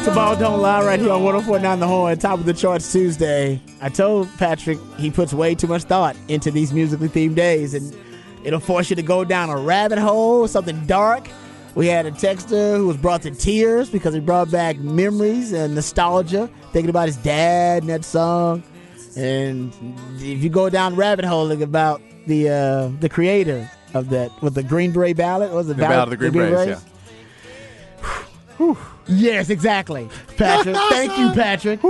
Back to Ball Don't Lie right here on 1049 The Horn, top of the charts Tuesday. I told Patrick he puts way too much thought into these musically themed days, and it'll force you to go down a rabbit hole, something dark. We had a texter who was brought to tears because he brought back memories and nostalgia, thinking about his dad and that song. And if you go down rabbit hole, look about the uh, the creator of that with the Green Beret ballad, what was it The Ballad of the Green Berets, yeah. Yes, exactly. Patrick. Thank you, Patrick.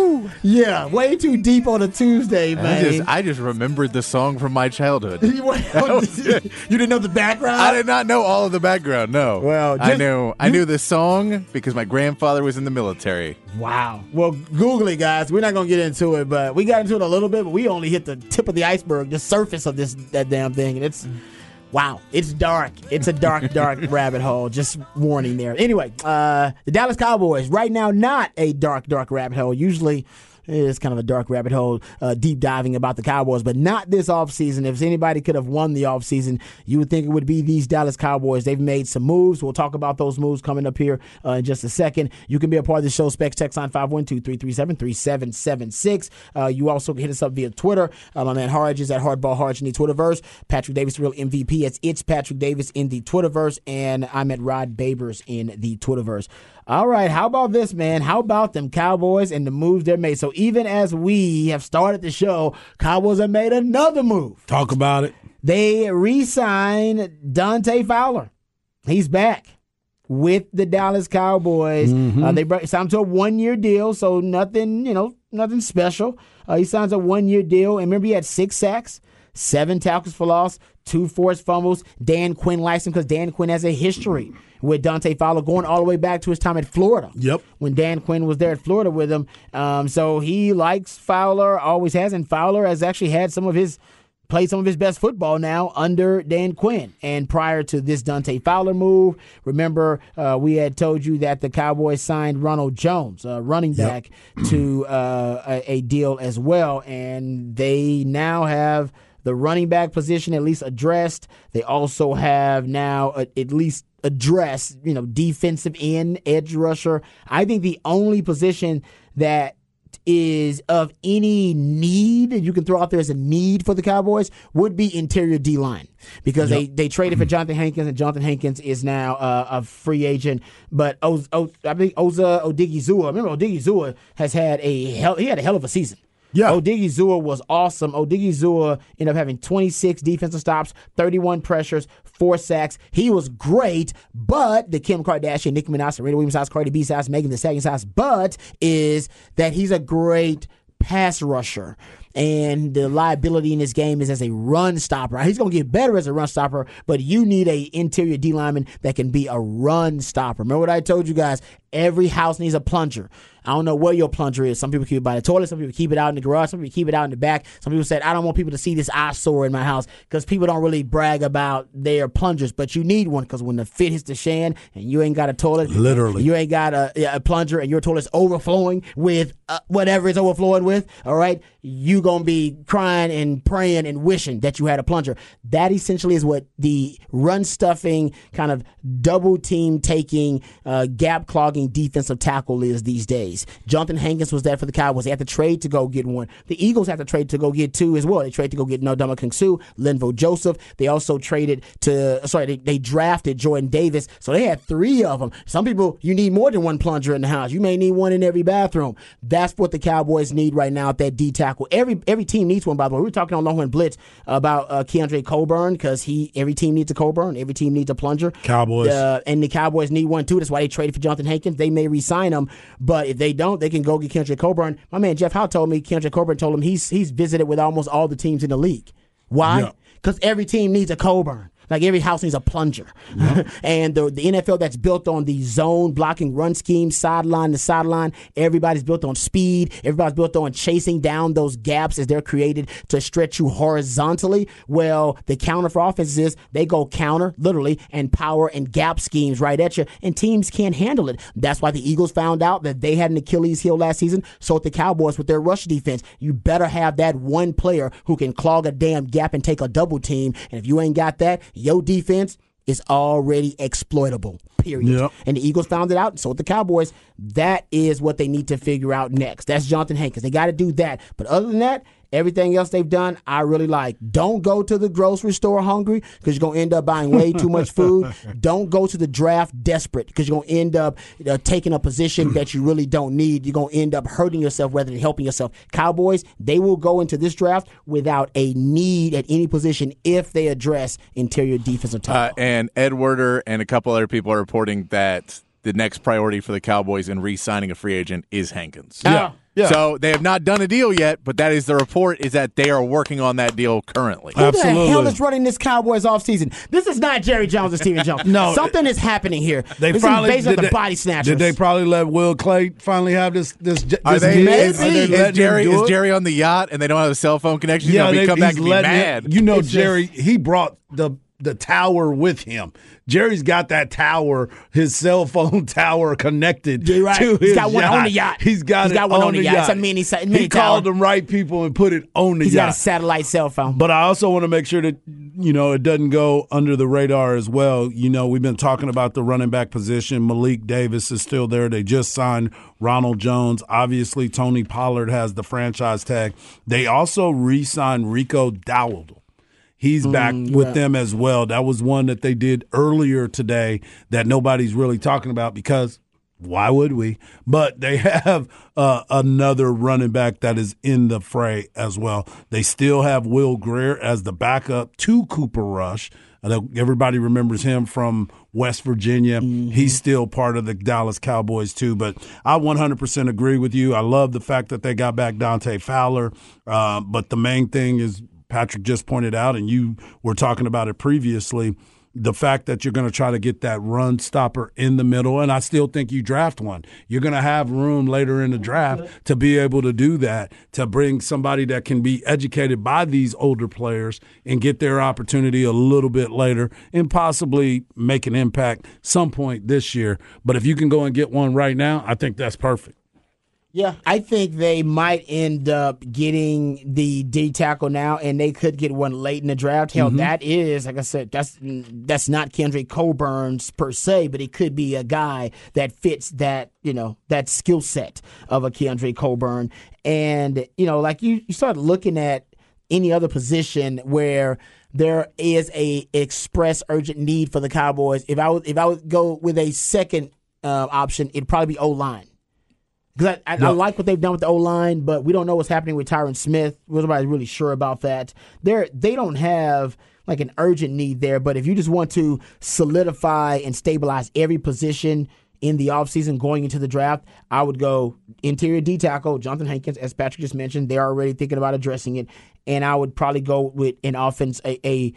Yeah, way too deep on a Tuesday, I man. just, I just remembered the song from my childhood. you, you didn't know the background? I did not know all of the background. No. Well, I just- knew I knew this song because my grandfather was in the military. Wow. Well, Google it, guys. We're not gonna get into it, but we got into it a little bit, but we only hit the tip of the iceberg, the surface of this that damn thing, and it's wow, it's dark. It's a dark, dark rabbit hole. Just warning there. Anyway, uh, the Dallas Cowboys right now not a dark, dark rabbit hole. Usually. It's kind of a dark rabbit hole, uh, deep diving about the Cowboys, but not this offseason. If anybody could have won the offseason, you would think it would be these Dallas Cowboys. They've made some moves. We'll talk about those moves coming up here uh, in just a second. You can be a part of the show. Specs text on 512-337-3776. Uh, you also can hit us up via Twitter. Uh, my man Harge is at Hardball Harge in the Twitterverse. Patrick Davis, real MVP. It's it's Patrick Davis in the Twitterverse, and I'm at Rod Babers in the Twitterverse. All right, how about this, man? How about them Cowboys and the moves they're made? So even as we have started the show, Cowboys have made another move. Talk about it. They re-signed Dante Fowler. He's back with the Dallas Cowboys. Uh, they brought, signed him to a one-year deal, so nothing, you know, nothing special. Uh, he signs a one-year deal, and remember he had six sacks, seven tackles for loss, two forced fumbles. Dan Quinn likes him because Dan Quinn has a history with Dante Fowler going all the way back to his time at Florida Yep. when Dan Quinn was there at Florida with him. Um, so he likes Fowler, always has, and Fowler has actually had some of his played some of his best football now under Dan Quinn. And prior to this Dante Fowler move, remember uh, we had told you that the Cowboys signed Ronald Jones, uh, running back, to uh, a, a deal as well, and they now have. The running back position at least addressed. They also have now uh, at least addressed, you know, defensive end, edge rusher. I think the only position that is of any need you can throw out there as a need for the Cowboys would be interior D line because they, they traded for Jonathan Hankins and Jonathan Hankins is now uh, a free agent. But Oz, o, I think Osa Odighizuwa, remember Odighizuwa has had a hell, he had a hell of a season. Yeah. Odighizuwa was awesome. Odighizuwa ended up having 26 defensive stops, 31 pressures, four sacks. He was great, but the Kim Kardashian, Nicki Minaj, Serena Williams house, Cardi B's house, Megan the Stallion's house, but is that he's a great pass rusher. And the liability in this game is as a run stopper. He's going to get better as a run stopper, but you need a interior D lineman that can be a run stopper. Remember what I told you guys? Every house needs a plunger. I don't know where your plunger is. Some people keep it by the toilet. Some people keep it out in the garage. Some people keep it out in the back. Some people said, I don't want people to see this eyesore in my house because people don't really brag about their plungers, but you need one because when the fit hits the shan and you ain't got a toilet, Literally. you ain't got a, a plunger and your toilet's overflowing with uh, whatever it's overflowing with, all right, you going to be crying and praying and wishing that you had a plunger. That essentially is what the run stuffing, kind of double team taking, uh, gap clogging defensive tackle is these days. Jonathan Hankins was there for the Cowboys. They had to trade to go get one. The Eagles had to trade to go get two as well. They traded to go get Nodama Kung Su, Linval Joseph. They also traded to, sorry, they, they drafted Jordan Davis. So they had three of them. Some people, you need more than one plunger in the house. You may need one in every bathroom. That's what the Cowboys need right now at that D tackle. Every every team needs one, by the way. We were talking on Longhorn Blitz about uh, Keondre Coburn because he every team needs a Coburn. Every team needs a plunger. Cowboys. Uh, and the Cowboys need one too. That's why they traded for Jonathan Hankins. They may re-sign him, but if they don't, they can go get Kendrick Coburn. My man Jeff Howe told me Kendrick Coburn told him he's he's visited with almost all the teams in the league. Why? Yeah. Because every team needs a Coburn. Like every house needs a plunger. and the, the NFL that's built on the zone blocking run scheme, sideline to sideline, everybody's built on speed. Everybody's built on chasing down those gaps as they're created to stretch you horizontally. Well, the counter for offenses is they go counter, literally, and power and gap schemes right at you, and teams can't handle it. That's why the Eagles found out that they had an Achilles heel last season. So with the Cowboys with their rush defense, you better have that one player who can clog a damn gap and take a double team. And if you ain't got that, your defense is already exploitable. Period. Yep. And the Eagles found it out. So with the Cowboys, that is what they need to figure out next. That's Jonathan Hankins. They got to do that. But other than that, Everything else they've done, I really like. Don't go to the grocery store hungry because you're going to end up buying way too much food. Don't go to the draft desperate because you're going to end up uh, taking a position that you really don't need. You're going to end up hurting yourself rather than helping yourself. Cowboys, they will go into this draft without a need at any position if they address interior defensive tackle. Uh, and Ed Werder and a couple other people are reporting that the next priority for the Cowboys in re-signing a free agent is Hankins. Yeah. Yeah. So they have not done a deal yet, but that is the report is that they are working on that deal currently. Who the hell is running this Cowboys offseason? This is not Jerry Jones and Steven Jones. No. Something is happening here. They this finally is based on the body snatchers. Did they probably let Will McClay finally have this this? this Are they, gig? is, Are they is Jerry is? Jerry on the yacht and they don't have a cell phone connection? Yeah, gonna be they, come back and be mad. It, you know, It's just- Jerry. he brought the the tower with him. Jerry's got that tower, his cell phone tower connected right. to He's his got one on the yacht. He's got He's got one on, on the yacht. It's a mini mini He called the right people and put it on the He's yacht. got a satellite cell phone. But I also want to make sure that you know it doesn't go under the radar as well. You know, we've been talking about the running back position. Malik Davis is still there. They just signed Ronald Jones. Obviously, Tony Pollard has the franchise tag. They also re-signed Rico Dowdle. He's back with them as well. That was one that they did earlier today that nobody's really talking about because why would we? But they have uh, another running back that is in the fray as well. They still have Will Grier as the backup to Cooper Rush. I know everybody remembers him from West Virginia. He's still part of the Dallas Cowboys too. But I 100% agree with you. I love the fact that they got back Dante Fowler. Uh, but the main thing is Patrick just pointed out, and you were talking about it previously the fact that you're going to try to get that run stopper in the middle, and I still think you draft one. You're going to have room later in the draft to be able to do that, to bring somebody that can be educated by these older players and get their opportunity a little bit later and possibly make an impact some point this year. But if you can go and get one right now, I think that's perfect. Yeah, I think they might end up getting the D tackle now, and they could get one late in the draft. Hell, that is, like I said, that's that's not Kendrick Coburn's per se, but it could be a guy that fits that you know that skill set of a Kendrick Coburn. And you know, like you, you start looking at any other position where there is a express urgent need for the Cowboys. If I would if I would go with a second uh, option, it'd probably be O line. Because I, I, I like what they've done with the O line, but we don't know what's happening with Tyron Smith. Nobody's really sure about that. They're they don't have like an urgent need there, but if you just want to solidify and stabilize every position in the offseason going into the draft, I would go interior D tackle, Jonathan Hankins, as Patrick just mentioned. They're already thinking about addressing it. And I would probably go with an offense, a, a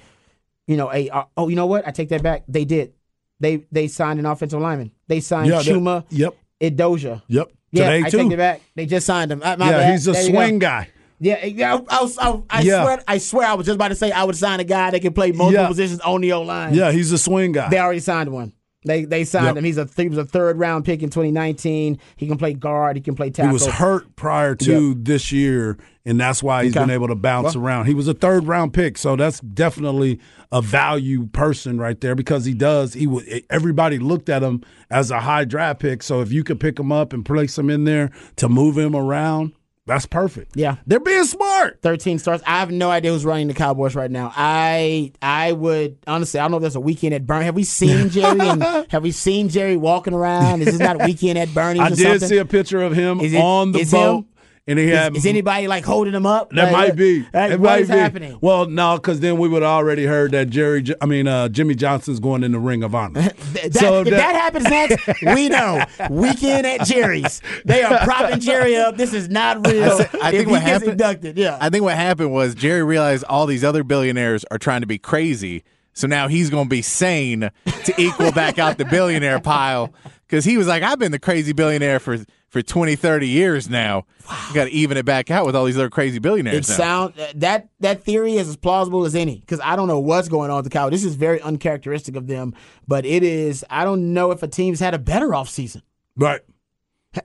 you know, a uh, oh, you know what? I take that back. They did. They they signed an offensive lineman. They signed Yeah, they- Chuma yep. Edoga. Yep. Yeah, Today I too. take it back. They just signed him. Uh, my yeah, bad. he's a There swing guy. Yeah, yeah. I, I, was- I, I Yeah. swear, I swear, I was just about to say I would sign a guy that can play multiple Yeah. positions on the O line. Yeah, he's a swing guy. they already signed one. They they signed Yep. him. He's a he was a third round pick in 2019. He can play guard. He can play tackle. He was hurt prior to this year, and that's why he's Okay. been able to bounce around. He was a third round pick, so that's definitely a value person right there because he does. He would. Everybody looked at him as a high draft pick. So if you could pick him up and place him in there to move him around, that's perfect. Yeah. they're being smart. 13 starts. I have no idea who's running the Cowboys right now. I I would honestly, I don't know if there's a weekend at Bernie. Have we seen Jerry? and have we seen Jerry walking around? Is this not a weekend at Bernie's I did something? see a picture of him it- on the boat, him? And he had is, is anybody like holding him up? That Like, might be. like, it what might is be. happening? Well, no, because then we would have already heard that Jerry. I mean, uh, Jimmy Johnson's going in the Ring of Honor. Th- that, if that, happens next, we know. Weekend at Jerry's. They are propping Jerry up. This is not real. I think if he what happened- inducted, yeah. I think what happened was Jerry realized all these other billionaires are trying to be crazy. So now he's going to be sane to equal back out the billionaire pile. Because he was like, I've been the crazy billionaire for, for 20, 30 years now. You got to even it back out with all these other crazy billionaires It now. sound that that theory is as plausible as any because I don't know what's going on with the Cowboys. This is very uncharacteristic of them, but it is. I don't know if a team's had a better offseason. right.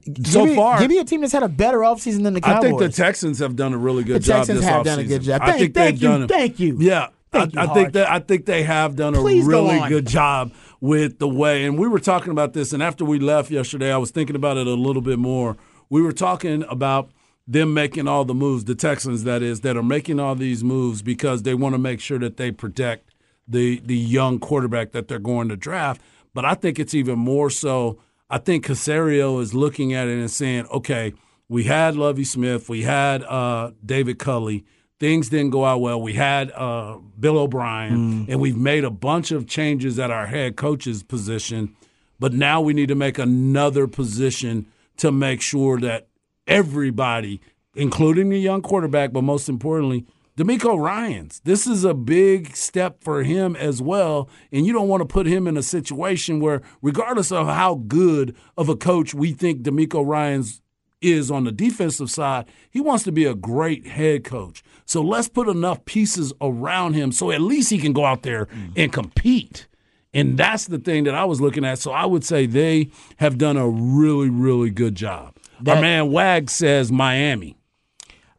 Give So me- far- give me a team that's had a better offseason than the Cowboys. I think the Texans have done a really good The job Texans this have done a good job. I Thank- think thank they've you, done it. thank you. Yeah, Thank you, I, I think that I think they have done a Please go really on. good job with the way. And we were talking about this, and after we left yesterday, I was thinking about it a little bit more. We were talking about them making all the moves, the Texans that is, that are making all these moves because they want to make sure that they protect the the young quarterback that they're going to draft. But I think it's even more so. I think Caserio is looking at it and saying, okay, we had Lovie Smith, we had uh, David Culley. Things didn't go out well. We had uh, Bill O'Brien, and we've made a bunch of changes at our head coach's position. But now we need to make another position to make sure that everybody, including the young quarterback, but most importantly, DeMeco Ryans. This is a big step for him as well, and you don't want to put him in a situation where, regardless of how good of a coach we think DeMeco Ryans is on the defensive side, he wants to be a great head coach. So let's put enough pieces around him so at least he can go out there and compete. And that's the thing that I was looking at. So I would say they have done a really, really good job. Our man Wag says Miami.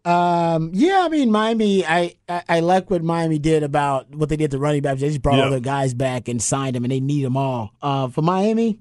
Um, yeah, I mean Miami. I, I I like what Miami did about what they did to running backs. They just brought Yeah. all their guys back and signed them, and they need them all. Uh, for Miami,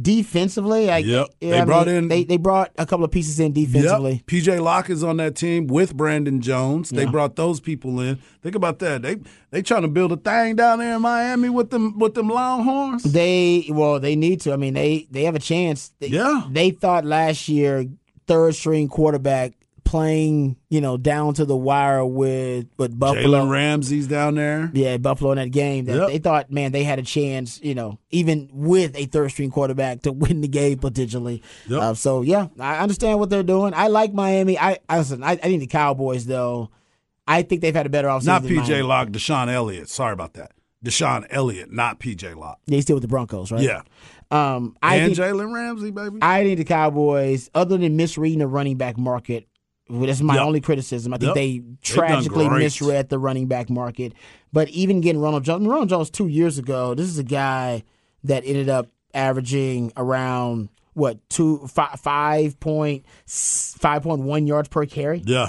defensively, I, Yep. yeah, They I brought mean, in- they they brought a couple of pieces in defensively. Yep. PJ Locke is on that team with Brandon Jones. They brought those people in. Think about that. They they trying to build a thing down there in Miami with them with them Longhorns. They well, they need to. I mean, they they have a chance. They, Yeah. they thought last year third string quarterback playing, you know, down to the wire with with Buffalo. Jalen Ramsey's down there. Yeah, Buffalo in that game. That Yep. They thought, man, they had a chance, you know, even with a third string quarterback to win the game potentially. Yep. Uh, so yeah, I understand what they're doing. I like Miami. I, I listen. I, I think the Cowboys though. I think they've had a better offseason. Not than PJ. Locke, DeShon Elliott. Sorry about that. DeShon Elliott, not PJ Locke. he's still with the Broncos, right? Yeah. Um, I and think Jalen Ramsey, baby. I think the Cowboys, other than misreading the running back market, well, that's my Yep. only criticism. I think Yep. they tragically misread the running back market. But even getting Ronald Jones, Ronald Jones two years ago, this is a guy that ended up averaging around what two five five point five point one yards per carry. yeah.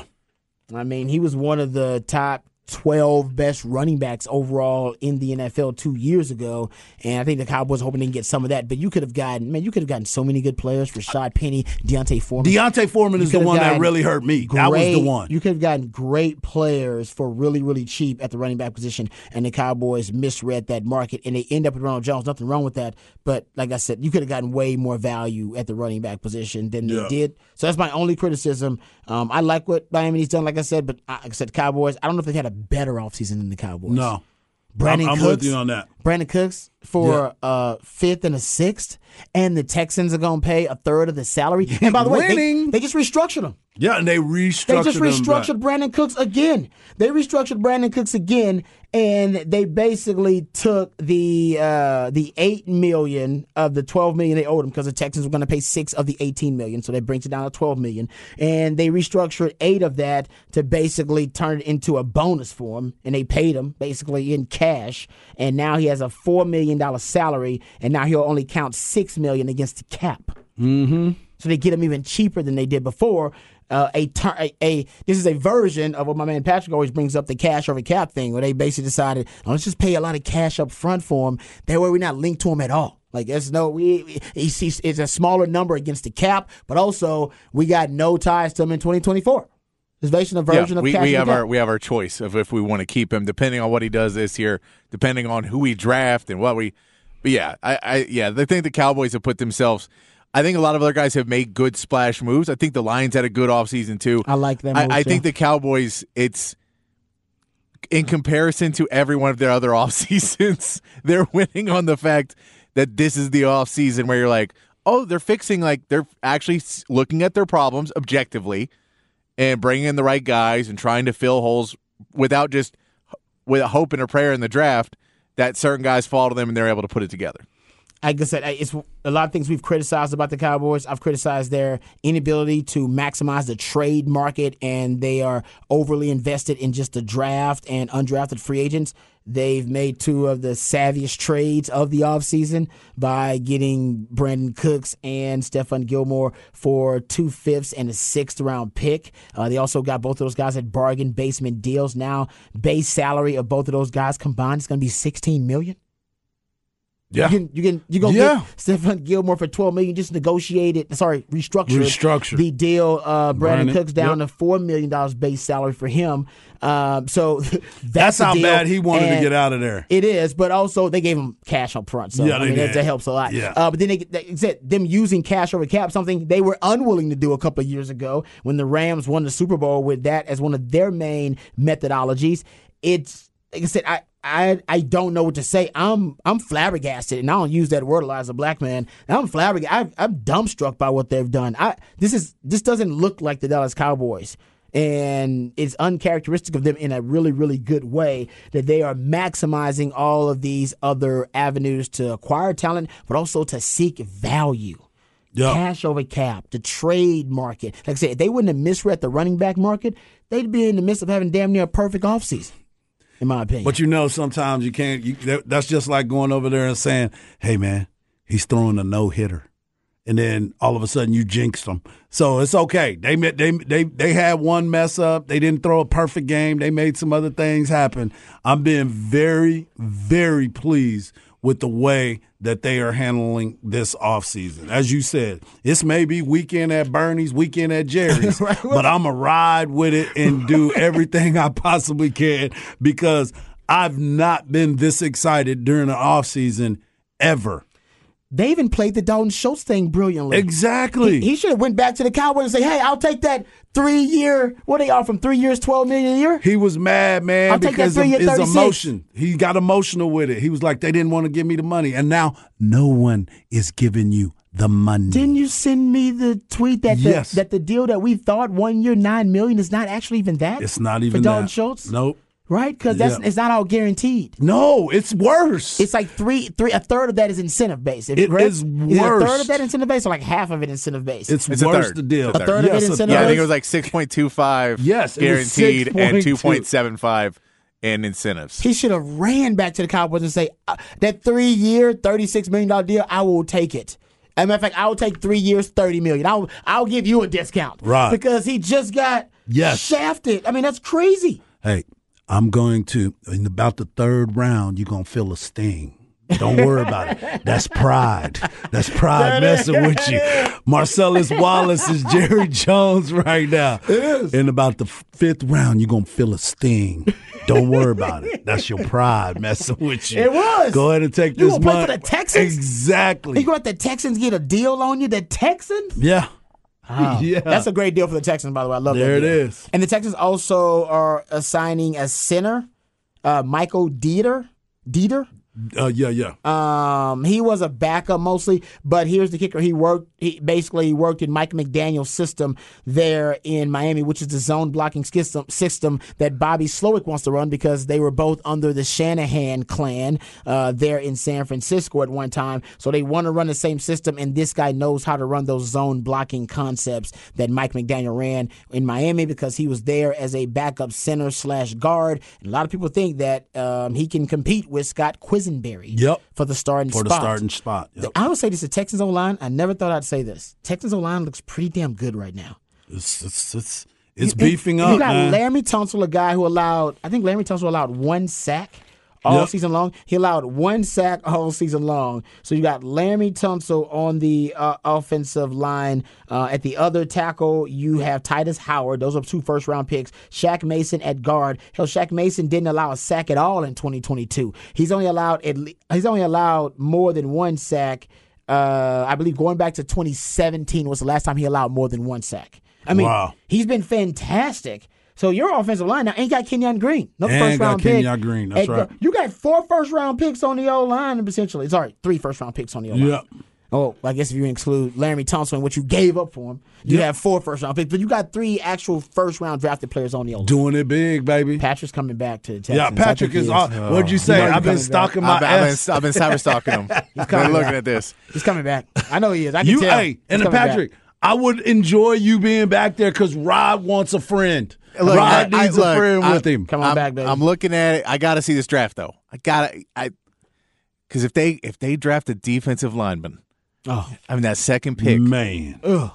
I mean, he was one of the top 12 best running backs overall in the NFL two years ago. And I think the Cowboys hoping they can get some of that. But you could have gotten, man, you could have gotten so many good players. Rashad Penny, D'Onta Foreman. D'Onta Foreman is the one that really hurt me. that was the one. You could have gotten great players for really, really cheap at the running back position, and the Cowboys misread that market, and they end up with Ronald Jones. Nothing wrong with that, but like I said, you could have gotten way more value at the running back position than Yeah. they did. So that's my only criticism. Um, I like what Miami's done, like I said, but uh, like I said, Cowboys. I don't know if they've had a better offseason than the Cowboys. no. Brandin I'm, I'm Cooks, with you on that. Brandin Cooks for uh fifth and a sixth, and the Texans are gonna pay a third of the salary. And by the way, they, they just restructured them. Yeah, and they restructured. They just restructured Brandin Cooks again. They restructured Brandin Cooks again, and they basically took the uh, the eight million of the twelve million they owed him because the Texans were going to pay six of the eighteen million, so that brings it down to twelve million. And they restructured eight of that to basically turn it into a bonus for him, and they paid him basically in cash. And now he has a four million dollar salary, and now he'll only count six million against the cap so they get him even cheaper than they did before. Uh, a, tur- a a this is a version of what my man Patrick always brings up the cash over cap thing, where they basically decided "Oh, let's just pay a lot of cash up front for him. That way we're not linked to him at all. Like there's no we we- it's, a smaller number against the cap, but also we got no ties to him in 2024. It's basically a version yeah, of we, we have cap. our we have our choice of if we want to keep him, depending on what he does this year, depending on who we draft and what we. But yeah, I, I yeah, they think the Cowboys have put themselves. I think a lot of other guys have made good splash moves. I think the Lions had a good offseason too. I like them I, I think the Cowboys. It's in comparison to every one of their other off seasons, they're winning on the fact that this is the off season where you're like, oh, they're fixing like they're actually looking at their problems objectively and bringing in the right guys and trying to fill holes without just with a hope and a prayer in the draft that certain guys fall to them and they're able to put it together. Like I said, it's a lot of things we've criticized about the Cowboys. I've criticized their inability to maximize the trade market, and they are overly invested in just the draft and undrafted free agents. They've made two of the savviest trades of the offseason by getting Brandin Cooks and Stephon Gilmore for two fifths and a sixth round pick. Uh, they also got both of those guys at bargain basement deals. Now, base salary of both of those guys combined is going to be sixteen million. Yeah. You can you can you gonna Yeah. get Stephon Gilmore for twelve million. Just negotiated, sorry, restructured, Restructured. the deal. Uh, Brandin Brandin, Cooks down yep. to four million dollars base salary for him. Um, so that's, That's how deal. bad he wanted to get out of there. It is, but also they gave him cash up front, so Yeah, I mean that, that helps a lot. Yeah. Uh, but then they, they said them using cash over cap, something they were unwilling to do a couple of years ago when the Rams won the Super Bowl with that as one of their main methodologies. It's like I said, I. I, I don't know what to say. I'm I'm flabbergasted, and I don't use that word a lot as a black man. I'm flabbergasted. I, I'm dumbstruck by what they've done. I this is this doesn't look like the Dallas Cowboys and it's uncharacteristic of them in a really, really good way that they are maximizing all of these other avenues to acquire talent, but also to seek value. Yeah. Cash over cap, the trade market. Like I said, if they wouldn't have misread the running back market, they'd be in the midst of having damn near a perfect offseason, in my opinion. But you know, sometimes you can't. You, that, that's just like going over there and saying, "Hey, man, he's throwing a no hitter," and then all of a sudden you jinxed them. So it's okay. They they they they had one mess up. They didn't throw a perfect game. They made some other things happen. I'm being very very pleased with the way that they are handling this offseason. As you said, this may be weekend at Bernie's, weekend at Jerry's, Right. but I'm going to ride with it and do everything I possibly can because I've not been this excited during an offseason ever. They even played the Dalton Schultz thing brilliantly. Exactly. He should have went back to the Cowboys and say, "Hey, I'll take that three year. What they offer from Three years, twelve million a year." He was mad, man, I'll because of his emotion. He got emotional with it. He was like, they didn't want to give me the money. And now no one is giving you the money. Didn't you send me the tweet that the, Yes. that the deal that we thought one year nine million is not actually even that? it's not even for Dalton that. Schultz, Nope. Right? Because that's Yeah. it's not all guaranteed. No, it's worse. It's like three, three, a third of that is incentive based. It is Is it a third of that incentive based, or like half of it incentive based? it's It's a worse third. the deal. A third of it Yes, a incentive Yeah, I think it was like six point two five. Yes, it was guaranteed and two point seven five in incentives. he should have ran back to the Cowboys and say uh, that three year, thirty six million dollar deal. I will take it. As a matter of fact, I will take three years, thirty million. I'll I'll give you a discount, Right. Because he just got Yes. shafted. I mean, that's crazy. Hey, I'm going to in about the third round. You're gonna feel a sting. Don't worry about it. That's pride. That's pride messing with you. Marcellus Wallace is Jerry Jones right now. It is. In about the fifth round, you're gonna feel a sting. Don't worry about it. That's your pride messing with you. It was. Go ahead and take this. Exactly. You gonna play money. for the Texans? Exactly. You want the Texans get a deal on you? The Texans? yeah. yeah. That's a great deal for the Texans, by the way. I love There that. There it is. And the Texans also are assigning a center, uh, Michael Deiter. Deiter. Uh, yeah, yeah. Um, he was a backup mostly, but here's the kicker: he worked. He basically worked in Mike McDaniel's system there in Miami, which is the zone blocking system system that Bobby Slowik wants to run because they were both under the Shanahan clan uh, there in San Francisco at one time. So they want to run the same system, and this guy knows how to run those zone blocking concepts that Mike McDaniel ran in Miami because he was there as a backup center slash guard. And a lot of people think that um, he can compete with Scott Quessenberry Yep. for the starting spot. For the starting spot. Yep. I would say this: the Texans O line. I never thought I'd say this. Texans O line looks pretty damn good right now. It's it's it's, it's You- beefing up, You got man. Laremy Tunsil, a guy who allowed. I think Laremy Tunsil allowed one sack all Yep. season long. He allowed one sack all season long. So you got Laremy Tunsil on the uh, offensive line. Uh, at the other tackle, you have Tytus Howard. Those are two first round picks. Shaq Mason at guard. Hell, Shaq Mason didn't allow a sack at all in 2022. He's only allowed at le- he's only allowed more than one sack. Uh, I believe going back to 2017 was the last time he allowed more than one sack. I mean, Wow. he's been fantastic. So your offensive line now ain't got Kenyon Green, no first got round pick. Kenyon Green, that's And, uh, right. You got four first round picks on the O line, essentially. Sorry, three first round picks on the O line. Yep. Oh, I guess if you include Laremy Thompson, what you gave up for him, you Yeah. have four first round picks, but you got three actual first round drafted players on the old. Doing it big, baby. Patrick's coming back to Texas. Yeah, Patrick think he is. all- oh. what'd you say? You know I've been coming back. stalking my I've, I've been. I've been cyber stalking him. I've coming been looking back. at this. He's coming back. I know he is. I can You, tell. hey, He's and coming back. Patrick, I would enjoy you being back there because Rob wants a friend. Look, Rod I- I- needs look, a friend I- with him. Come on I'm, back, baby. I'm looking at it. I got to see this draft though. I got to. I because if they if they draft a defensive lineman, oh, I mean that second pick, Man, ugh.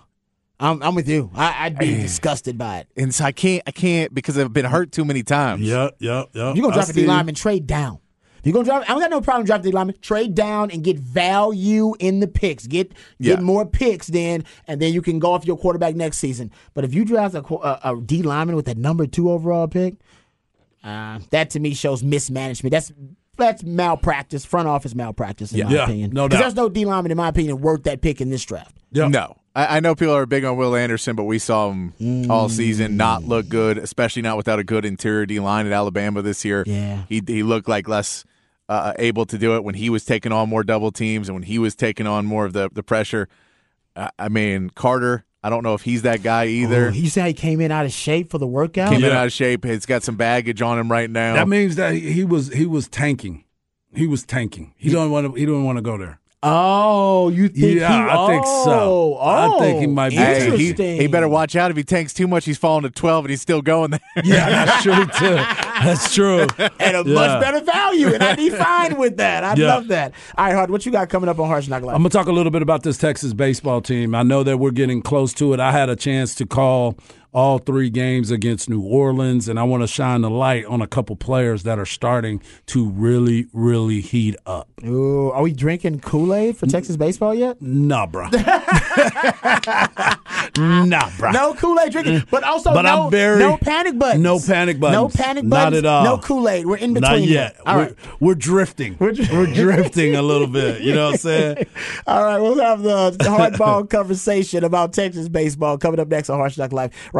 I'm, I'm with you. I, I'd be disgusted by it. and so I can't I can't because I've been hurt too many times. yep, yep, yep. You're gonna I drop a see lineman, trade down. If you're gonna drop, I don't got no problem dropping D lineman. Trade down and get value in the picks. Get Yeah. get more picks then, and then you can go off your quarterback next season. But if you draft a, qu- a, a D lineman with a number two overall pick, uh, that to me shows mismanagement. That's that's malpractice, front office malpractice, in my Yeah, opinion. no 'Cause doubt. There's no D lineman, in my opinion, worth that pick in this draft. Yep. No, I, I know people are big on Will Anderson, but we saw him all season not look good, especially not without a good interior D line at Alabama this year. Yeah. he he looked like less uh, able to do it when he was taking on more double teams and when he was taking on more of the the pressure. I, I mean Carter, I don't know if he's that guy either. Oh, you see how he came in out of shape for the workout? Came in out of shape. He's got some baggage on him right now. That means that he he was he was tanking. He was tanking. He don't want to. He don't want to go there. Oh, you think? Yeah, he, I think so. Oh, I think he oh, might be Hey, he, he better watch out if he tanks too much. He's falling to twelve and he's still going there. Yeah, that's true too. That's true. at a Yeah. much better value, and I'd be fine with that. I'd Yeah. love that. All right, Hard, what you got coming up on Harsh Knock Life? I'm gonna talk a little bit about this Texas baseball team. I know that we're getting close to it. I had a chance to call all three games against New Orleans, and I want to shine the light on a couple players that are starting to really, really heat up. Ooh, are we drinking Kool Aid for Texas baseball yet? Nah, bruh. nah, bruh. No Kool Aid drinking, mm. but also But no, I'm very- no panic buttons. no panic buttons. No panic buttons. Not at all. No Kool Aid. We're in between. Not yet. All we're, right. we're drifting. We're, drifting a little bit. You know what I'm saying? All right, we'll have the hardball conversation about Texas baseball coming up next on Harsh Knock Life, right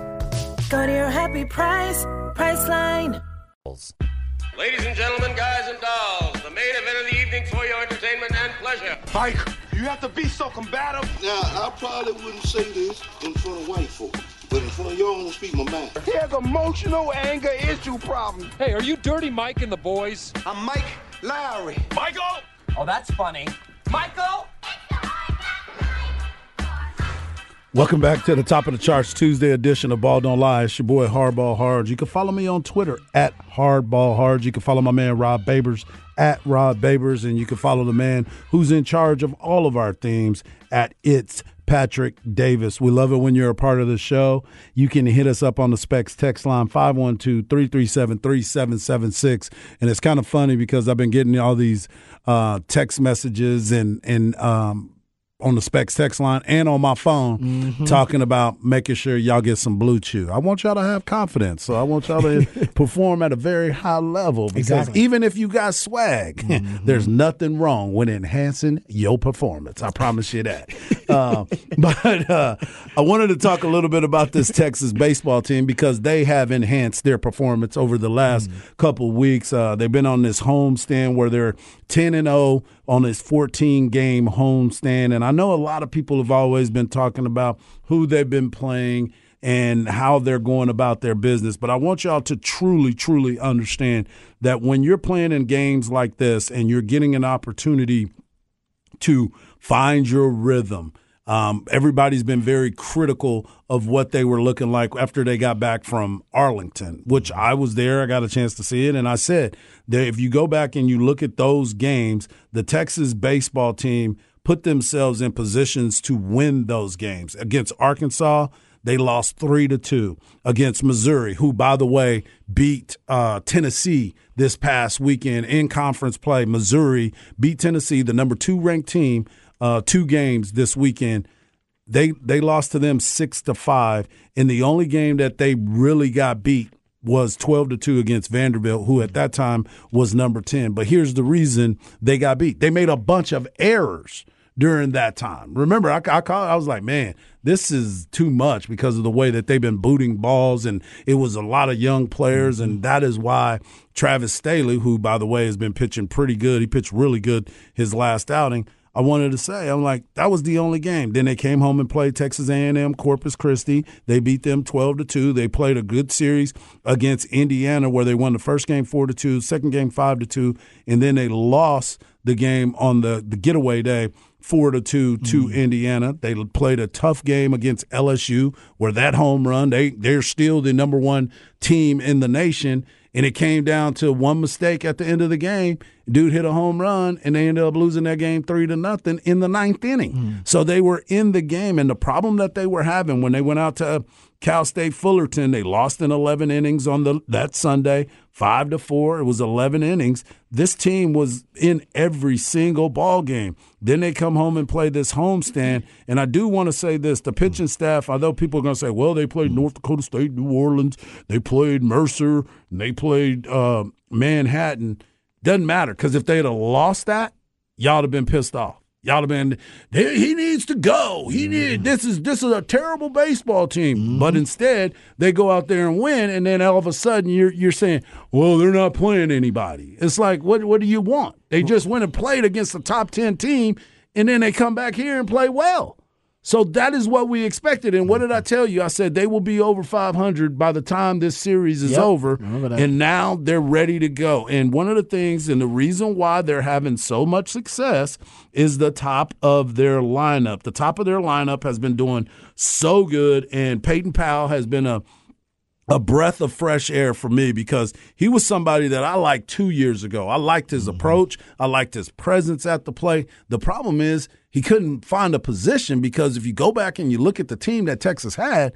Go to your happy price, Priceline. Ladies and gentlemen, guys and dolls, the main event of the evening for your entertainment and pleasure. Mike, you have to be so combative. Now, I probably wouldn't say this in front of white folk, but in front of y'all, I'm gonna speak my mind. He has emotional anger issue problem. Hey, are you Dirty Mike and the boys? I'm Mike Lowrey. Michael! Oh, that's funny. Michael! Welcome back to the top of the charts Tuesday edition of Ball Don't Lie. It's your boy Hardball Hard. You can follow me on Twitter at Hardball Hard. You can follow my man Rod Babers at Rod Babers, and you can follow the man who's in charge of all of our themes at It's Patrick Davis. We love it when you're a part of the show. You can hit us up on the Specs text line 512 337 3776. And it's kind of funny because I've been getting all these uh, text messages and, and, um, on the Specs text line and on my phone Mm-hmm. talking about making sure y'all get some blue chew. I want y'all to have confidence. So I want y'all to perform at a very high level because Exactly. even if you got swag, there's nothing wrong with enhancing your performance. I promise you that. uh, but uh, I wanted to talk a little bit about this Texas baseball team because they have enhanced their performance over the last couple weeks. Uh, they've been on this homestand where they're 10 and 0 on this 14 game homestand. And I know a lot of people have always been talking about who they've been playing and how they're going about their business. But I want y'all to truly, truly understand that when you're playing in games like this and you're getting an opportunity to find your rhythm. Um, everybody's been very critical of what they were looking like after they got back from Arlington, which I was there. I got a chance to see it. And I said that if you go back and you look at those games, the Texas baseball team put themselves in positions to win those games. Against Arkansas, they lost three to two against Missouri, who, by the way, beat uh, Tennessee this past weekend in conference play. Missouri beat Tennessee, the number two ranked team, uh, two games this weekend. they they lost to them six to five. And the only game that they really got beat was 12 to 2 against Vanderbilt, who at that time was number 10. But here's the reason they got beat. They made a bunch of errors during that time. Remember, I, I, called, I was like, man, this is too much because of the way that they've been booting balls, and it was a lot of young players, and that is why Travis Sthele, who, by the way, has been pitching pretty good, he pitched really good his last outing – I wanted to say. I'm like, that was the only game. Then they came home and played Texas A&M, Corpus Christi. They beat them 12 to two. They played a good series against Indiana, where they won the first game four to two, second game five to two, and then they lost the game on the the getaway day four to two to mm. Indiana. They played a tough game against LSU, where that home run they they're still the number one team in the nation and it came down to one mistake at the end of the game. Dude hit a home run, and they ended up losing that game three to nothing in the ninth inning. Mm. So they were in the game, and the problem that they were having when they went out to Cal State Fullerton, they lost in 11 innings on the that Sunday, five to four. It was 11 innings. This team was in every single ball game. Then they come home and play this homestand. And I do want to say this: the pitching staff, although people are going to say, "Well, they played North Dakota State, New Orleans, they played Mercer, and they played uh, Manhattan," doesn't matter because if they'd have lost that, y'all would have been pissed off. Y'all would have been he needs to go. He mm-hmm. need this is this is a terrible baseball team. Mm-hmm. But instead they go out there and win, and then all of a sudden you're you're saying, well, they're not playing anybody. It's like what what do you want? They just went and played against the top ten team, and then they come back here and play well. So that is what we expected. And what did I tell you? I said they will be over 500 by the time this series is yep, over. And now they're ready to go. And one of the things, and the reason why they're having so much success is the top of their lineup. The top of their lineup has been doing so good. And Peyton Powell has been a a breath of fresh air for me because he was somebody that I liked two years ago. I liked his mm-hmm. approach. I liked his presence at the play. The problem is he couldn't find a position because if you go back and you look at the team that Texas had,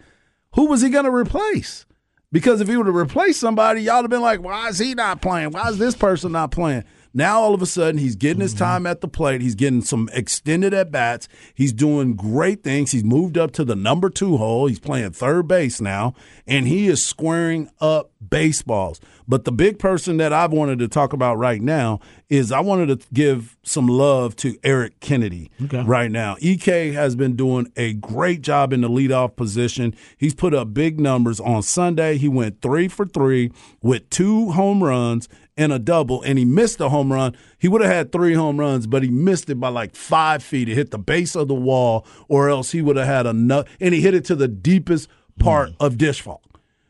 who was he going to replace? Because if he would have replaced somebody, y'all would have been like, why is he not playing? Why is this person not playing? Now all of a sudden he's getting his mm-hmm. time at the plate. He's getting some extended at bats. He's doing great things. He's moved up to the number two hole. He's playing third base now, and he is squaring up baseballs. But the big person that I've wanted to talk about right now is I wanted to give some love to Eric Kennedy okay. right now. EK has been doing a great job in the leadoff position. He's put up big numbers on Sunday. He went three for three with two home runs and a double, and he missed a home run. He would have had three home runs, but he missed it by like five feet. It hit the base of the wall, or else he would have had a. And he hit it to the deepest part mm. of Disch-Falk.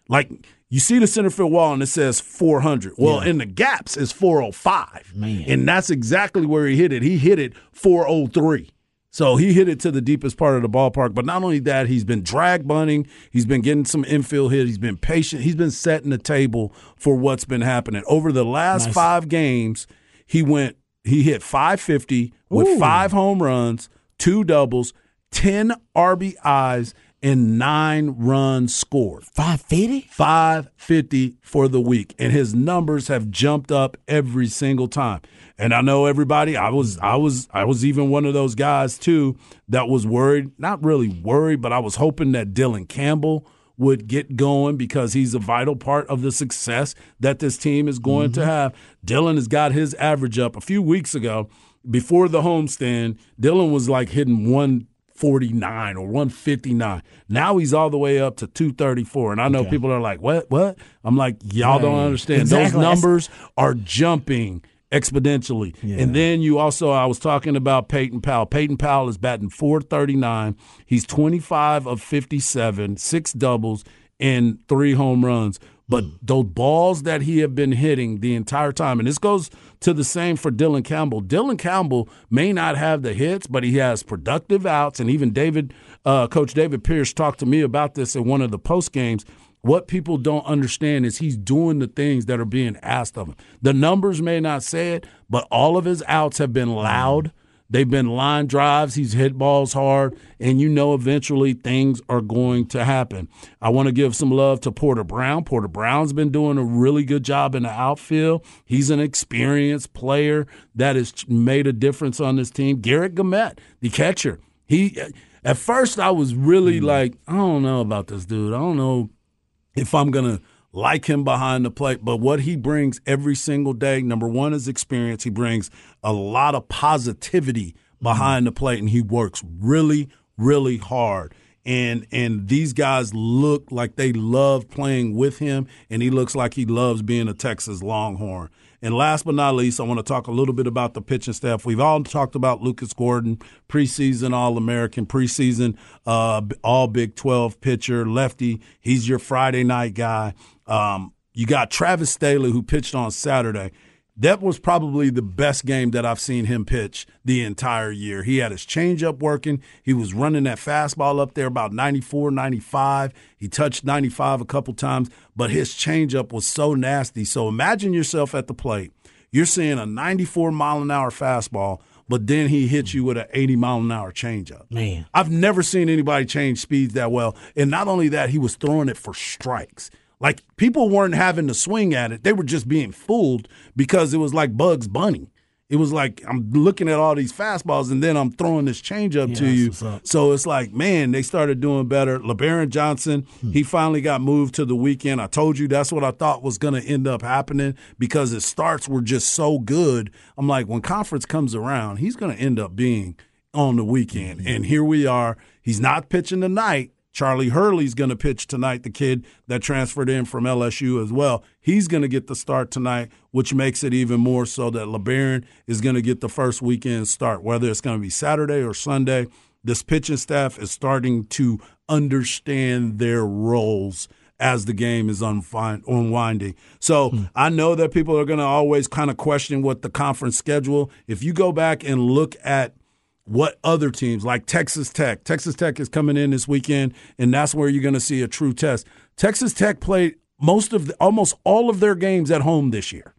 Like you see the center field wall and it says 400. Well, yeah. in the gaps it's 405. Man. And that's exactly where he hit it. He hit it 403. So he hit it to the deepest part of the ballpark. But not only that, he's been drag bunting. He's been getting some infield hit. He's been patient. He's been setting the table for what's been happening. Over the last nice. five games, he went, he hit 550 with Ooh. five home runs, two doubles, 10 RBIs, and nine runs scored. 550? 550 for the week. And his numbers have jumped up every single time. And I know everybody, I was I was I was even one of those guys too that was worried, not really worried, but I was hoping that Dylan Campbell would get going because he's a vital part of the success that this team is going mm-hmm. to have. Dylan has got his average up a few weeks ago before the homestand. Dylan was like hitting one 149 or 159. Now he's all the way up to 234. And I know okay. people are like, what? What? I'm like, y'all don't understand. Exactly. Those numbers are jumping exponentially. Yeah. And then you also, I was talking about Peyton Powell. Peyton Powell is batting 439. He's 25 of 57, six doubles, and three home runs. But mm. those balls that he have been hitting the entire time, and this goes to the same for Dylan Campbell. Dylan Campbell may not have the hits, but he has productive outs. And even David, uh, Coach David Pierce, talked to me about this in one of the post games. What people don't understand is he's doing the things that are being asked of him. The numbers may not say it, but all of his outs have been loud. They've been line drives. He's hit balls hard, and you know eventually things are going to happen. I want to give some love to Porter Brown. Porter Brown's been doing a really good job in the outfield. He's an experienced player that has made a difference on this team. Garrett Guillemette, the catcher, he At first, I was really hmm. like, I don't know about this dude. I don't know if I'm going to like him behind the plate. But what he brings every single day, number one is experience. He brings a lot of positivity behind the plate, and he works really, really hard. And and these guys look like they love playing with him, and he looks like he loves being a Texas Longhorn. And last but not least, I want to talk a little bit about the pitching staff. We've all talked about Lucas Gordon, preseason All American, preseason uh, All Big 12 pitcher, lefty. He's your Friday night guy. Um, you got Travis Sthele, who pitched on Saturday. That was probably the best game that I've seen him pitch the entire year. He had his changeup working. He was running that fastball up there about 94, 95. He touched 95 a couple times, but his changeup was so nasty. So imagine yourself at the plate. You're seeing a 94 mile an hour fastball, but then he hits you with an 80 mile an hour changeup. Man. I've never seen anybody change speeds that well. And not only that, he was throwing it for strikes. Like people weren't having to swing at it; they were just being fooled because it was like Bugs Bunny. It was like I'm looking at all these fastballs, and then I'm throwing this changeup Yeah, to you. So it's like, man, they started doing better. Lebarron Johnson, Hmm. he finally got moved to the weekend. I told you that's what I thought was going to end up happening because his starts were just so good. I'm like, when conference comes around, he's going to end up being on the weekend. Hmm. And here we are. He's not pitching tonight. Charlie Hurley's going to pitch tonight, the kid that transferred in from LSU as well. He's going to get the start tonight, which makes it even more so that Lebarron is going to get the first weekend start, whether it's going to be Saturday or Sunday. This pitching staff is starting to understand their roles as the game is unwinding. So hmm. I know that people are going to always kind of question what the conference schedule. If you go back and look at what other teams like Texas Tech. Texas Tech is coming in this weekend, and that's where you're going to see a true test. Texas Tech played most of the, almost all of their games at home this year.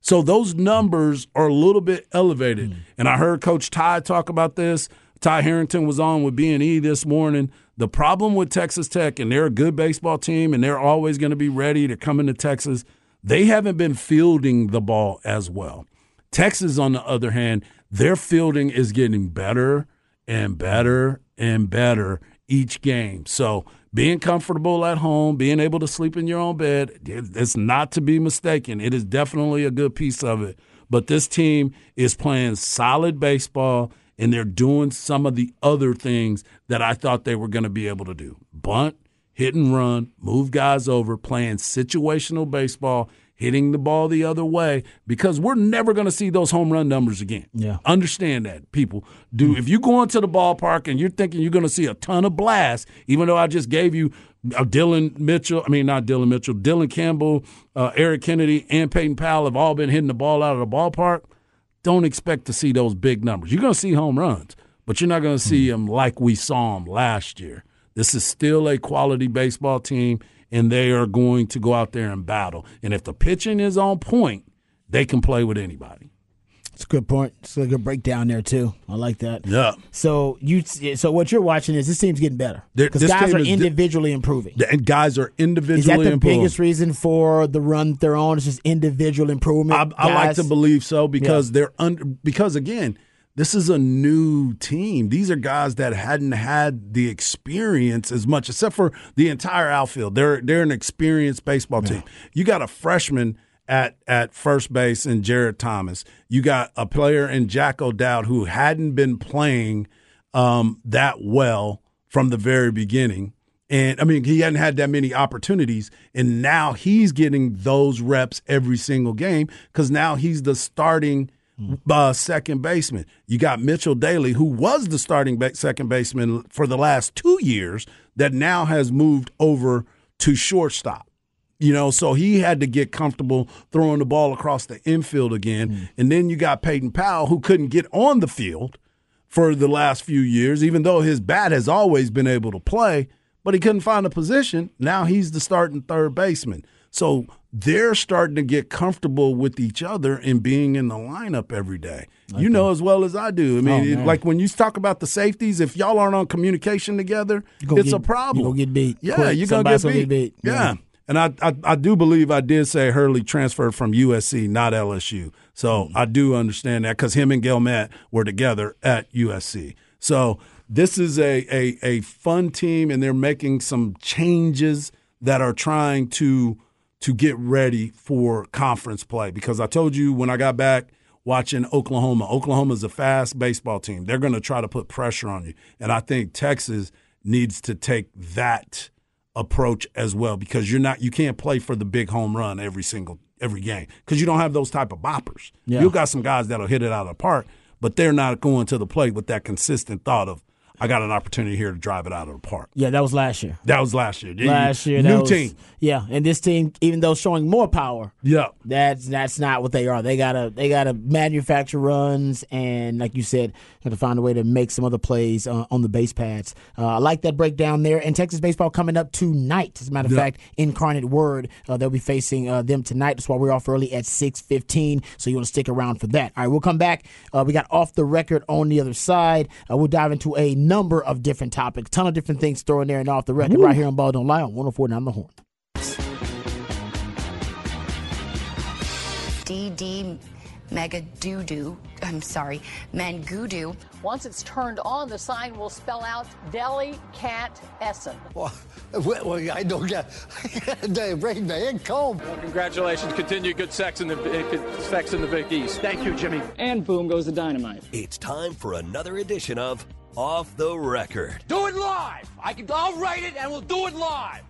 So those numbers are a little bit elevated. Mm. And I heard Coach Ty talk about this. Ty Harrington was on with B&E this morning. The problem with Texas Tech, and they're a good baseball team, and they're always going to be ready to come into Texas, they haven't been fielding the ball as well. Texas, on the other hand, their fielding is getting better and better and better each game. So being comfortable at home, being able to sleep in your own bed, it's not to be mistaken. It is definitely a good piece of it. But this team is playing solid baseball and they're doing some of the other things that I thought they were going to be able to do. Bunt, hit and run, move guys over, playing situational baseball, hitting the ball the other way because we're never going to see those home run numbers again. Yeah. Understand that, people. Do if you go into the ballpark and you're thinking you're going to see a ton of blasts, even though I just gave you uh, Dylan Mitchell, I mean not Dylan Mitchell, Dylan Campbell, uh, Eric Kennedy, and Peyton Powell have all been hitting the ball out of the ballpark. Don't expect to see those big numbers. You're going to see home runs, but you're not going to see them like we saw them last year. This is still a quality baseball team, and they are going to go out there and battle. And if the pitching is on point, they can play with anybody. It's a good point. It's a good breakdown there too. I like that. Yeah. So you, so what you're watching is this team's getting better because guys are is di- individually improving. And guys are individually Is that the improving. biggest reason for the run they're on? Is just individual improvement. I, I like to believe so because they're under because again, this is a new team. These are guys that hadn't had the experience as much, except for the entire outfield. They're they're an experienced baseball team. You got a freshman at at first base in Jared Thomas. You got a player in Jack O'Dowd who hadn't been playing um, that well from the very beginning. And I mean, he hadn't had that many opportunities, and now he's getting those reps every single game because now he's the starting uh, second baseman. You got Mitchell Daly, who was the starting ba- second baseman for the last two years, that now has moved over to shortstop. You know, so he had to get comfortable throwing the ball across the infield again. And then you got Peyton Powell, who couldn't get on the field for the last few years, even though his bat has always been able to play, but he couldn't find a position. Now he's the starting third baseman. So they're starting to get comfortable with each other and being in the lineup every day. You know as well as I do. I mean, Oh, it- like when you talk about the safeties, if y'all aren't on communication together, it's get- a problem. you gonna get beat Yeah, quick. you're gonna get beat. beat. Yeah. Yeah. And I, I I do believe I did say Hurley transferred from USC, not LSU. So Mm. I do understand that because him and Guillemette were together at USC. So this is a, a a fun team, and they're making some changes that are trying to to get ready for conference play. Because I told you when I got back watching Oklahoma, Oklahoma is a fast baseball team. They're going to try to put pressure on you, and I think Texas needs to take that approach as well because you're not you can't play for the big home run every single every game because you don't have those type of boppers. Yeah. You got some guys that'll hit it out of the park, but they're not going to the plate with that consistent thought of I got an opportunity here to drive it out of the park. Yeah, that was last year. That was last year. Last year, that new was- team. Yeah, and this team, even though showing more power, Yeah. that's that's not what they are. They gotta they gotta manufacture runs, and like you said, have to find a way to make some other plays uh, on the base pads. Uh, I like that breakdown there. And Texas baseball coming up tonight. As a matter of Yeah. fact, Incarnate Word uh, they'll be facing uh, them tonight. That's why we're off early at six fifteen. So you want to stick around for that. All right, we'll come back. Uh, we got off the record on the other side. Uh, we'll dive into a number of different topics, ton of different things thrown there and off the record right here on Ball Don't Lie on 104.9 The Horn. DD Mega Doo Doo. I'm sorry, Mangudu. Once it's turned on, the sign will spell out Deli Cat Essen. Well, well, I don't get. they bring me in comb. Congratulations. Continue good sex in the eh, good sex in the Big East. Thank you, Jimmy. And boom goes the dynamite. It's time for another edition of Off the Record. Do it live. I can. I'll write it, and we'll do it live.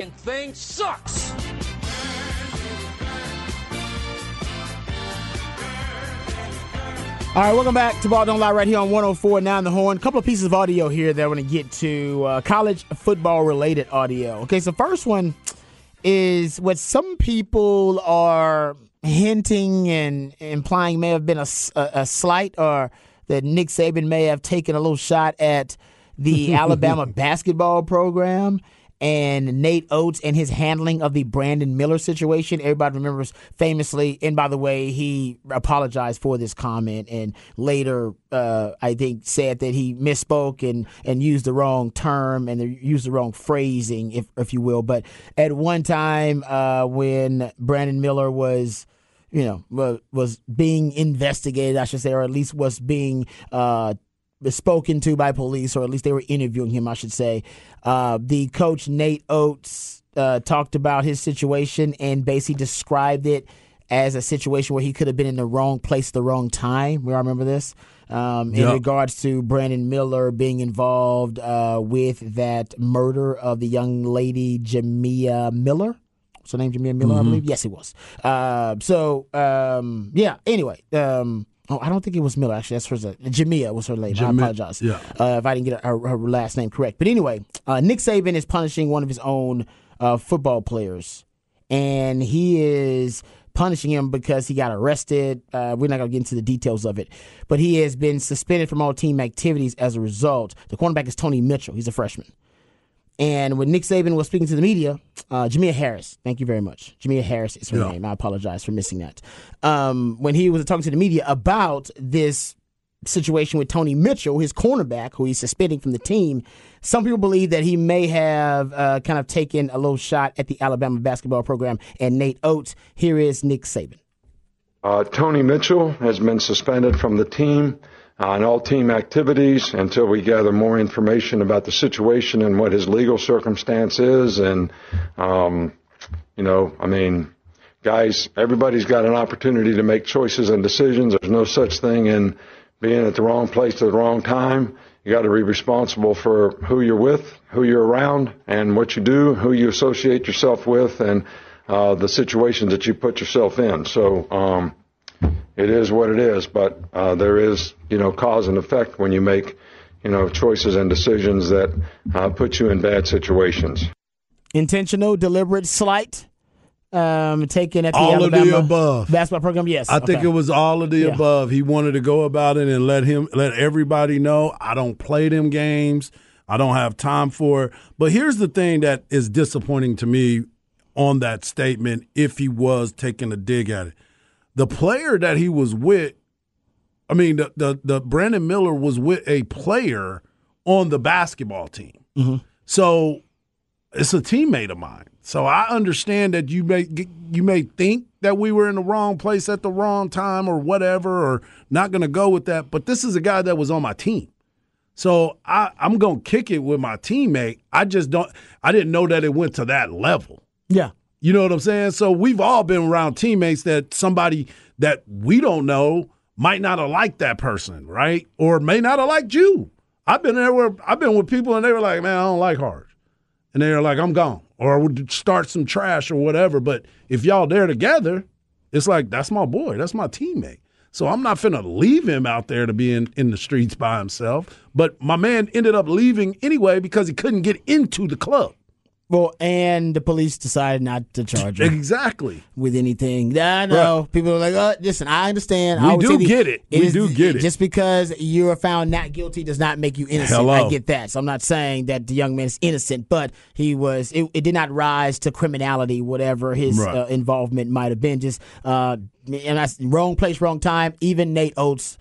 And thing sucks. All right, welcome back to Ball Don't Lie right here on 104 Now in the Horn. A couple of pieces of audio here that I want to get to uh, college football related audio. Okay, so first one is what some people are hinting and implying may have been a slight or that Nick Saban may have taken a little shot at the Alabama basketball program and Nate Oats and his handling of the Brandon Miller situation. Everybody remembers famously, and by the way, he apologized for this comment and later, uh, I think, said that he misspoke and, and used the wrong term and used the wrong phrasing, if, if you will. But at one time, uh, when Brandon Miller was you know, wa- was being investigated, I should say, or at least was being uh, spoken to by police, or at least they were interviewing him, I should say. Uh, the coach, Nate Oats, uh, talked about his situation and basically described it as a situation where he could have been in the wrong place at the wrong time. We all remember this. Um, in Yep. regards to Brandon Miller being involved uh, with that murder of the young lady, Jamea Miller. What's her name? Jamea Miller, I believe. Yes, it was. Uh, so, um, yeah, anyway. Um, oh, I don't think it was Miller, actually. That's her. Jamea was her name. I apologize yeah. uh, if I didn't get her, her last name correct. But anyway, uh, Nick Saban is punishing one of his own uh, football players, and he is punishing him because he got arrested. Uh, we're not going to get into the details of it, but he has been suspended from all team activities as a result. The cornerback is Tony Mitchell. He's a freshman. And when Nick Saban was speaking to the media, uh, Jamea Harris, thank you very much. Jamea Harris is her Yeah. name. I apologize for missing that. Um, when he was talking to the media about this situation with Tony Mitchell, his cornerback, who he's suspending from the team, some people believe that he may have uh, kind of taken a little shot at the Alabama basketball program and Nate Oats. Here is Nick Saban. Uh, Tony Mitchell has been suspended from the team uh, and all team activities until we gather more information about the situation and what his legal circumstance is. And, um, you know, I mean, guys, everybody's got an opportunity to make choices and decisions. There's no such thing in being at the wrong place at the wrong time. You got to be responsible for who you're with, who you're around, and what you do, who you associate yourself with, and uh, the situations that you put yourself in. So um, it is what it is, but uh, there is, you know, cause and effect when you make, you know, choices and decisions that uh, put you in bad situations. Intentional, deliberate, slight, um, taken at the All of the Alabama above. basketball program. Yes, I think it was all of the Yeah. above. He wanted to go about it and let him let everybody know I don't play them games. I don't have time for it. But here's the thing that is disappointing to me on that statement if he was taking a dig at it. The player that he was with, I mean the the, the Brandon Miller was with a player on the basketball team. Mm-hmm. So it's a teammate of mine. So I understand that you may you may think that we were in the wrong place at the wrong time or whatever, or not going to go with that. But this is a guy that was on my team. So I, I'm gonna kick it with my teammate. I just don't. I didn't know that it went to that level. Yeah. You know what I'm saying? So we've all been around teammates that somebody that we don't know might not have liked that person, right? Or may not have liked you. I've been there where I've been with people and they were like, "Man, I don't like Harge," and they were like, "I'm gone," or would start some trash or whatever. But if y'all there together, it's like that's my boy, that's my teammate. So I'm not finna leave him out there to be in, in the streets by himself. But my man ended up leaving anyway because he couldn't get into the club. Well, and the police decided not to charge him Exactly. with anything. I know people are like, "Uh, listen, I understand. We I do the- get it. We is- do get it. Just because you are found not guilty does not make you innocent. Hello. I get that. So I'm not saying that the young man is innocent, but he was. It, it did not rise to criminality, whatever his Right. uh, involvement might have been. Just uh, and that's wrong place, wrong time. Even Nate Oats.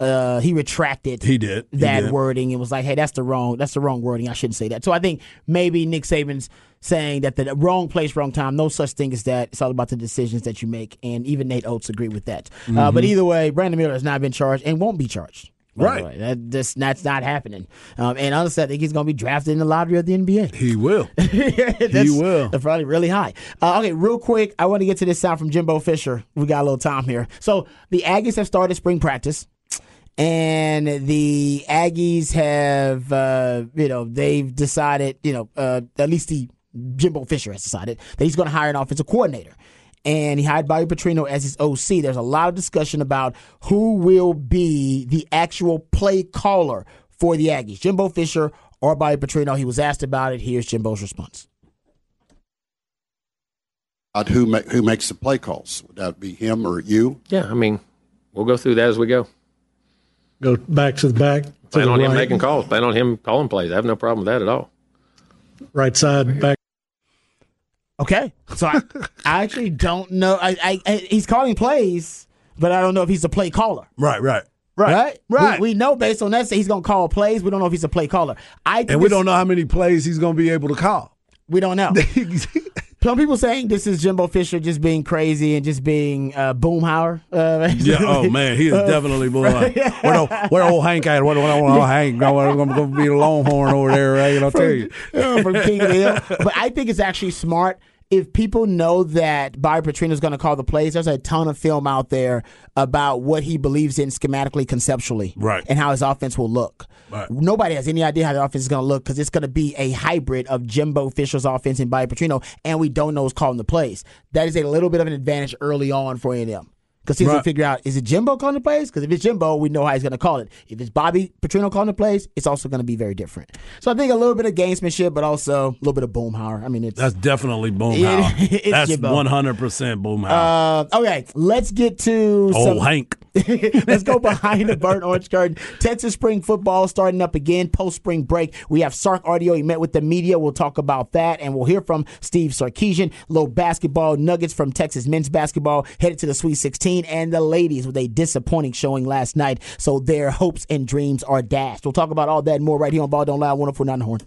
Uh, he retracted. He did. He that did. wording and was like, "Hey, that's the wrong. That's the wrong wording. I shouldn't say that." So I think maybe Nick Saban's saying that the wrong place, wrong time. No such thing as that. It's all about the decisions that you make, and even Nate Oats agreed with that. Uh, but either way, Brandon Miller has not been charged and won't be charged. Right. That, that's, that's not happening. Um, and honestly, I think he's going to be drafted in the lottery of the NBA. He will. he will. That's probably really high. Uh, okay, real quick, I want to get to this sound from Jimbo Fisher. We got a little time here. So the Aggies have started spring practice. And the Aggies have, uh, you know, they've decided, you know, uh, at least the Jimbo Fisher has decided that he's going to hire an offensive coordinator. And he hired Bobby Petrino as his OC. There's a lot of discussion about who will be the actual play caller for the Aggies, Jimbo Fisher or Bobby Petrino. He was asked about it. Here's Jimbo's response. About who ma- who makes the play calls? Would that be him or you? Yeah, I mean, we'll go through that as we go. Go back to the back. To Plan the on him making calls. Plan on him calling plays. I have no problem with that at all. right side, back. Okay, so I, I actually don't know. I, I, I he's calling plays, but I don't know if he's a play caller. Right, right. Right, Right. We, we know based on that that he's gonna call plays. We don't know if he's a play caller. I think And we don't know how many plays he's going to be able to call. We don't know. Some people saying this is Jimbo Fisher just being crazy and just being uh, Boomhauer. Uh, Yeah. Oh man, he is Uh, definitely boy. Where, old, where old Hank at? Where, where, where old Hank? I'm going to be a Longhorn over there, right? I'll tell you. Yeah, from King of the Hill. But I think it's actually smart if people know that Bobby Petrino is going to call the plays. There's a ton of film out there about what he believes in schematically, conceptually, Right. and how his offense will look. Right. Nobody has any idea how the offense is going to look because it's going to be a hybrid of Jimbo Fisher's offense and Bobby Petrino, and we don't know who's calling the plays. That is a little bit of an advantage early on for A&M. Because he's going Right. to figure out, is it Jimbo calling the plays? Because if it's Jimbo, we know how he's going to call it. If it's Bobby Petrino calling the plays, it's also going to be very different. So I think a little bit of gamesmanship, but also a little bit of Boomhauer. I mean, it's That's definitely Boomhauer. It's That's Jimbo. 100% Boomhauer. Uh, okay, let's get to old some, Hank. Let's go behind the burnt orange curtain. Texas spring football starting up again post spring break. We have Sark Audio. He met with the media. We'll talk about that, and we'll hear from Steve Sarkisian. Low basketball nuggets from Texas men's basketball headed to the Sweet 16, and the ladies with a disappointing showing last night. So their hopes and dreams are dashed. We'll talk about all that and more right here on Ball Don't Lie 1049 The Horn.